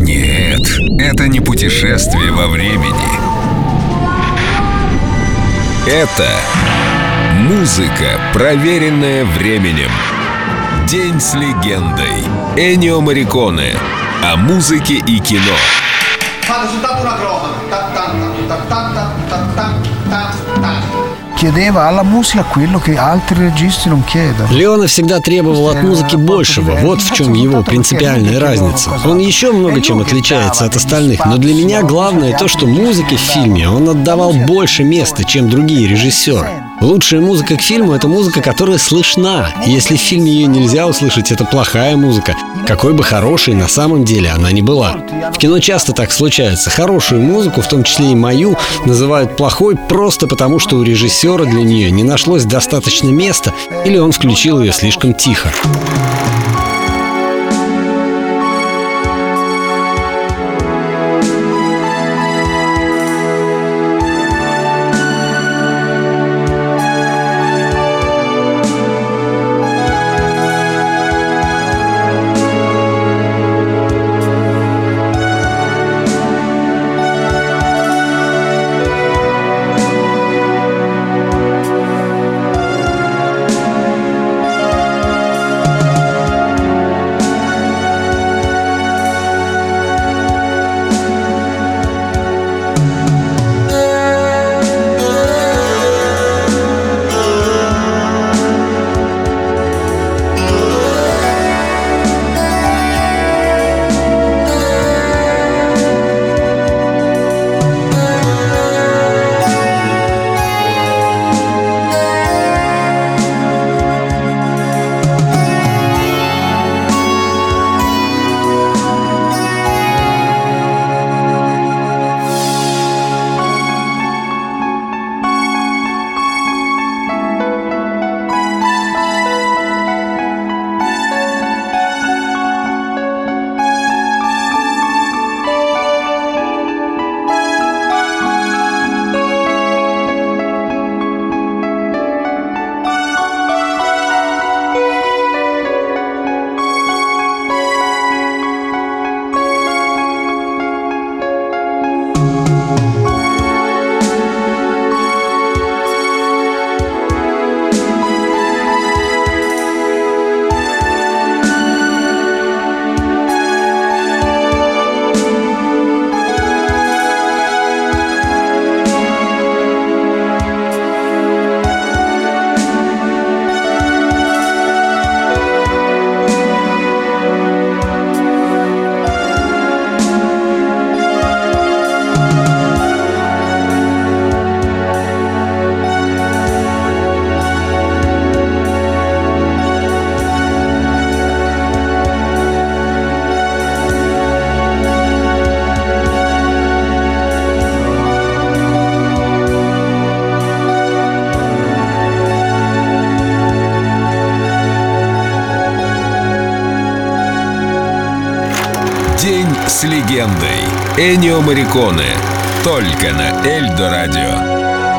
Нет, это не путешествие во времени. Это музыка, проверенная временем. День с легендой. Энио Мариконе. О музыке и кино. Cronaca. Ta- ta- chiedeva alla musica quello che altri registi non chiedono. Леона всегда требовал от музыки большего. Вот в чем его принципиальная разница. Он еще много чем отличается от остальных, но для меня главное то, что музыке в фильме он отдавал больше места, чем другие режиссеры. Лучшая музыка к фильму — это музыка, которая слышна. Если в фильме ее нельзя услышать, это плохая музыка. Какой бы хорошей на самом деле она ни была. В кино часто так случается. Хорошую музыку, в том числе и мою, называют плохой просто потому, что у режиссера для нее не нашлось достаточно места или он включил ее слишком тихо. Música День с легендой. Энио Мариконе. Только на Эльдо Радио.